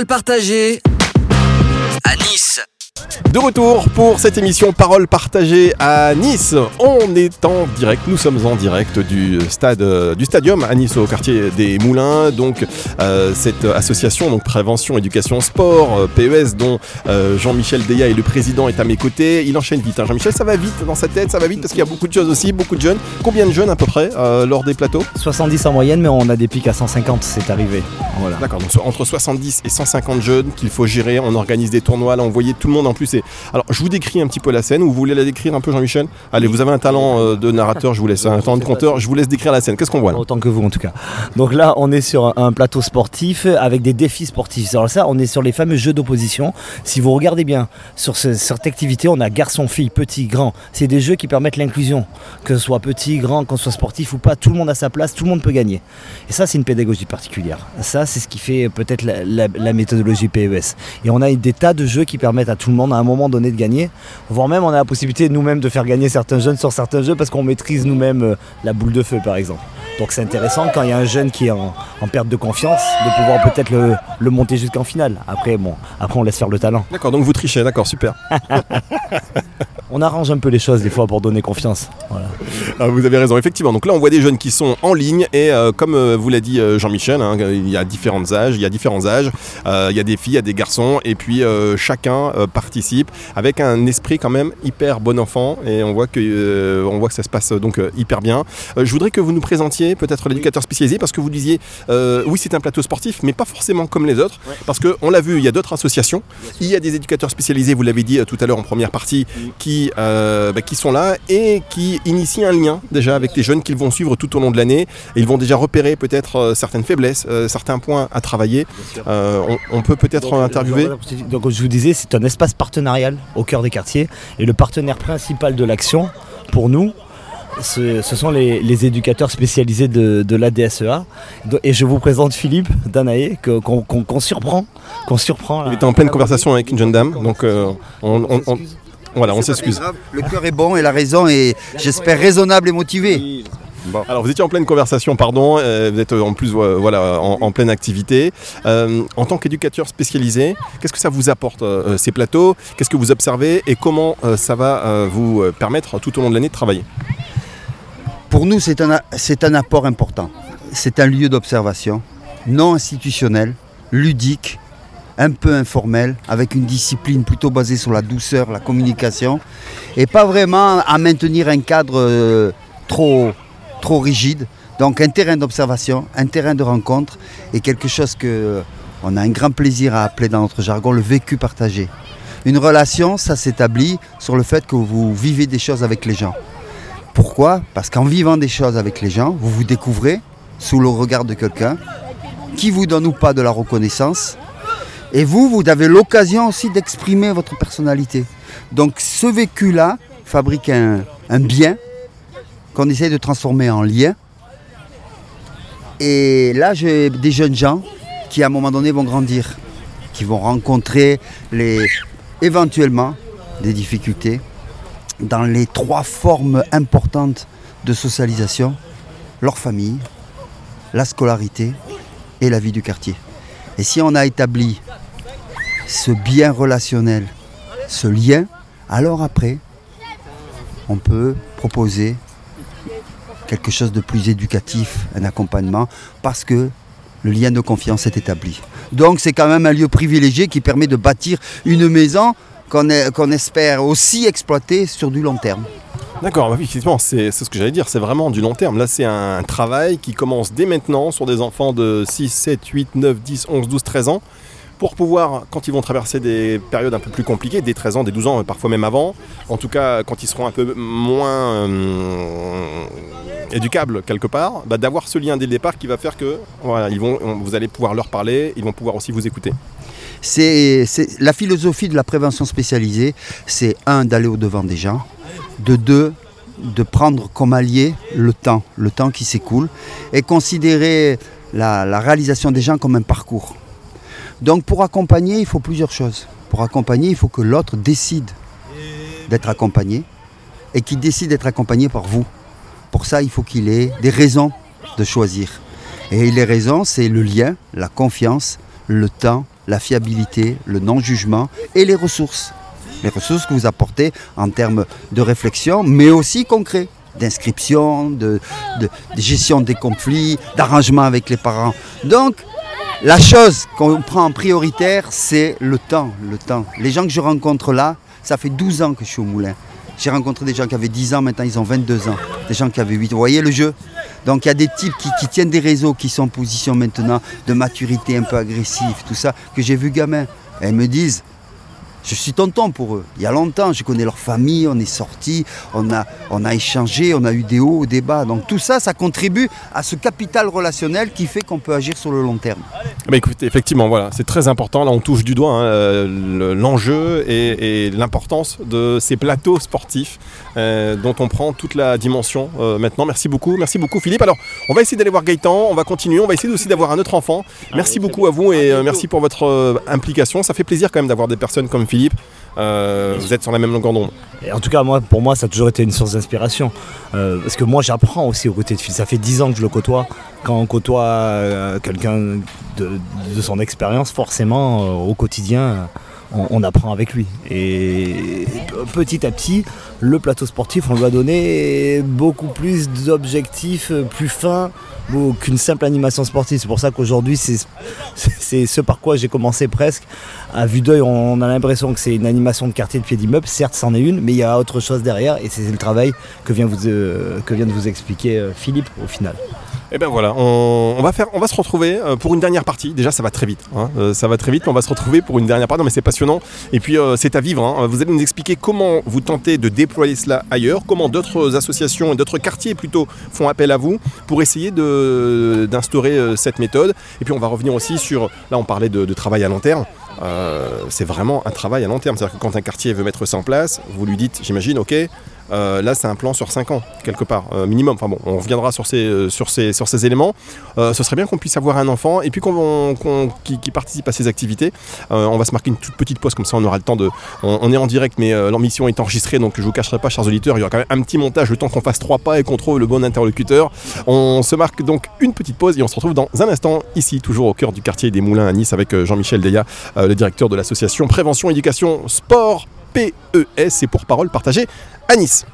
Parole partagée à Nice. De retour pour cette émission Parole partagée à Nice. On est en direct, nous sommes en direct du stade du stadium à Nice au quartier des Moulins. Donc euh, cette association donc prévention éducation sport euh, PES dont euh, Jean-Michel Deya est le président est à mes côtés. Il enchaîne vite. hein. Jean-Michel, ça va vite dans sa tête, ça va vite parce qu'il y a beaucoup de choses aussi, beaucoup de jeunes. Combien de jeunes à peu près euh, lors des plateaux? 70 en moyenne, mais on a des pics à 150, c'est arrivé. Voilà. D'accord, donc entre 70 et 150 jeunes qu'il faut gérer. On organise des tournois, là on voyait tout le monde en Alors je vous décris un petit peu la scène. Vous voulez la décrire un peu, Jean-Michel? Allez, vous avez un talent euh, de narrateur, je vous laisse un talent de conteur. Je vous laisse décrire la scène. Qu'est-ce qu'on voit là? Autant que vous en tout cas. Donc là, on est sur un, un plateau sportif avec des défis sportifs. Alors ça, on est sur les fameux jeux d'opposition. Si vous regardez bien sur ce- cette activité, on a garçon, fille, petit, grand. C'est des jeux qui permettent l'inclusion. Que ce soit petit, grand, qu'on soit sportif ou pas, tout le monde a sa place, tout le monde peut gagner. Et ça, c'est une pédagogie particulière. Ça, c'est ce qui fait peut-être la, la- la méthodologie PES. Et on a des tas de jeux qui permettent à tout le monde à un moment donné de gagner. Voire même, on a la possibilité nous-mêmes de faire gagner certains jeunes sur certains jeux parce qu'on maîtrise nous-mêmes euh, la boule de feu, par exemple. Donc c'est intéressant quand il y a un jeune qui est en, en perte de confiance de pouvoir peut-être le, le monter jusqu'en finale. Après, bon, après on laisse faire le talent. D'accord, donc vous trichez, d'accord, super. On arrange un peu les choses des fois pour donner confiance. Voilà. Ah, vous avez raison, effectivement. Donc là, on voit des jeunes qui sont en ligne et euh, comme euh, vous l'a dit euh, Jean-Michel, hein, il y a différents âges, il y a différents âges, il y a des filles, il y a des garçons et puis chacun participe avec un esprit quand même hyper bon enfant et on voit que on voit que ça se passe donc hyper bien. Je voudrais que vous nous présentiez peut-être l'éducateur spécialisé parce que vous disiez euh, oui c'est un plateau sportif mais pas forcément comme les autres parce que on l'a vu il y a d'autres associations, il y a des éducateurs spécialisés, vous l'avez dit euh, tout à l'heure en première partie, qui, euh, bah, qui sont là et qui initient un lien déjà avec les jeunes qu'ils vont suivre tout au long de l'année. Et ils vont déjà repérer peut-être certaines faiblesses, euh, certains points à travailler. On, on peut peut-être interviewer. Donc je vous disais, c'est un espace partenarial au cœur des quartiers. Et le partenaire principal de l'action, pour nous, ce, ce sont les, les éducateurs spécialisés de, de l'ADSEA. Do- Et je vous présente Philippe Danaé, qu'on surprend. Qu'on surprend Il était en pleine conversation avec une jeune dame, donc euh, on, on- on- voilà, on s'excuse. Le cœur est bon et la raison est, j'espère, raisonnable et motivée. Alors vous étiez en pleine conversation, pardon, euh, vous êtes en plus euh, voilà, en, en pleine activité. Euh, en tant qu'éducateur spécialisé, qu'est-ce que ça vous apporte euh, ces plateaux? Qu'est-ce que vous observez? Et comment euh, ça va euh, vous permettre tout au long de l'année de travailler? Pour nous, c'est un, apport important. C'est un lieu d'observation, non institutionnel, ludique, un peu informel, avec une discipline plutôt basée sur la douceur, la communication, et pas vraiment à maintenir un cadre euh, trop, trop rigide. Donc un terrain d'observation, un terrain de rencontre, et quelque chose que on a un grand plaisir à appeler dans notre jargon le vécu partagé. Une relation, ça s'établit sur le fait que vous vivez des choses avec les gens. Pourquoi? Parce qu'en vivant des choses avec les gens, vous vous découvrez sous le regard de quelqu'un qui vous donne ou pas de la reconnaissance. Et vous, vous avez l'occasion aussi d'exprimer votre personnalité. Donc ce vécu-là fabrique un, bien qu'on essaie de transformer en lien. Et là, j'ai des jeunes gens qui à un moment donné vont grandir, qui vont rencontrer éventuellement des difficultés dans les trois formes importantes de socialisation, leur famille, la scolarité et la vie du quartier. Et si on a établi ce bien relationnel, ce lien, alors après, on peut proposer quelque chose de plus éducatif, un accompagnement, parce que le lien de confiance est établi. Donc c'est quand même un lieu privilégié qui permet de bâtir une maison qu'on espère aussi exploiter sur du long terme. D'accord, bah effectivement, c'est ce que j'allais dire, c'est vraiment du long terme. Là, c'est un travail qui commence dès maintenant sur des enfants de 6, 7, 8, 9, 10, 11, 12, 13 ans, pour pouvoir, quand ils vont traverser des périodes un peu plus compliquées, dès 13 ans, dès 12 ans, parfois même avant, en tout cas quand ils seront un peu moins euh, éducables quelque part, bah, d'avoir ce lien dès le départ qui va faire que vont, vous allez pouvoir leur parler, ils vont pouvoir aussi vous écouter. C'est la philosophie de la prévention spécialisée, c'est un d'aller au devant des gens, de deux de prendre comme allié le temps, le temps qui s'écoule, et considérer la, la réalisation des gens comme un parcours. Donc pour accompagner, il faut plusieurs choses. Pour accompagner, il faut que l'autre décide d'être accompagné et qu'il décide d'être accompagné par vous. Pour ça, il faut qu'il ait des raisons de choisir. Et les raisons, c'est le lien, la confiance, le temps, la fiabilité, le non-jugement et les ressources. Les ressources que vous apportez en termes de réflexion, mais aussi concret d'inscription, de, gestion des conflits, d'arrangement avec les parents. Donc, la chose qu'on prend en prioritaire, c'est le temps, le temps. Les gens que je rencontre là, ça fait 12 ans que je suis au moulin. J'ai rencontré des gens qui avaient 10 ans, maintenant ils ont 22 ans. Des gens qui avaient 8 ans. Vous voyez le jeu Donc il y a des types qui, tiennent des réseaux, qui sont en position maintenant de maturité un peu agressive, tout ça, que j'ai vu gamin. Et ils me disent, je suis tonton pour eux. Il y a longtemps, je connais leur famille, on est sortis, on a, on a échangé, on a eu des hauts, des bas. Donc tout ça, ça contribue à ce capital relationnel qui fait qu'on peut agir sur le long terme. Bah écoutez, effectivement, voilà, c'est très important. Là, on touche du doigt hein, le- l'enjeu et, et l'importance de ces plateaux sportifs euh, dont on prend toute la dimension euh, maintenant. Merci beaucoup, merci beaucoup Philippe. Alors, on va essayer d'aller voir Gaëtan, on va continuer, on va essayer aussi d'avoir un autre enfant. Merci beaucoup à vous et euh, merci pour votre implication. Ça fait plaisir quand même d'avoir des personnes comme Philippe. Euh, vous êtes sur la même longueur d'onde. En tout cas, pour moi, ça a toujours été une source d'inspiration. Euh, parce que moi, j'apprends aussi aux côtés de Phil. Ça fait 10 ans que je le côtoie. Quand on côtoie euh, quelqu'un de, son expérience, forcément, au quotidien, on, apprend avec lui. Et petit à petit, le plateau sportif, on lui a donné beaucoup plus d'objectifs plus fins qu'une simple animation sportive. C'est pour ça qu'aujourd'hui, c'est ce par quoi j'ai commencé presque. À vue d'œil, on a l'impression que c'est une animation de quartier de pied d'immeuble. Certes, c'en est une, mais il y a autre chose derrière. Et c'est le travail que vient, euh, de vous expliquer euh, Philippe au final. Et ben voilà, on, va se retrouver euh, pour une dernière partie. Déjà, ça va très vite, hein. Euh, ça va très vite, mais on va se retrouver pour une dernière partie. Non, mais c'est passionnant. Et puis, euh, c'est à vivre. hein. Vous allez nous expliquer comment vous tentez de déployer cela ailleurs, comment d'autres associations et d'autres quartiers plutôt font appel à vous pour essayer d'instaurer cette méthode. Et puis, on va revenir aussi sur, là, on parlait de travail à long terme. Euh, c'est vraiment un travail à long terme. C'est-à-dire que quand un quartier veut mettre ça en place, vous lui dites, j'imagine, ok. euh, là, c'est un plan sur 5 ans, quelque part, euh, minimum. Enfin bon, on reviendra sur ces, sur ces, sur ces éléments. Ce serait bien qu'on puisse avoir un enfant et puis qu'on, participe à ces activités. On va se marquer une toute petite pause, comme ça on aura le temps de. On, est en direct, mais l'émission est enregistrée, donc je vous cacherai pas, chers auditeurs, il y aura quand même un petit montage, le temps qu'on fasse trois pas et qu'on trouve le bon interlocuteur. On se marque donc une petite pause et on se retrouve dans un instant, ici, toujours au cœur du quartier des Moulins à Nice, avec Jean-Michel Deya, le directeur de l'association Prévention, Éducation, Sport, PES, et pour parole partagée à Nice.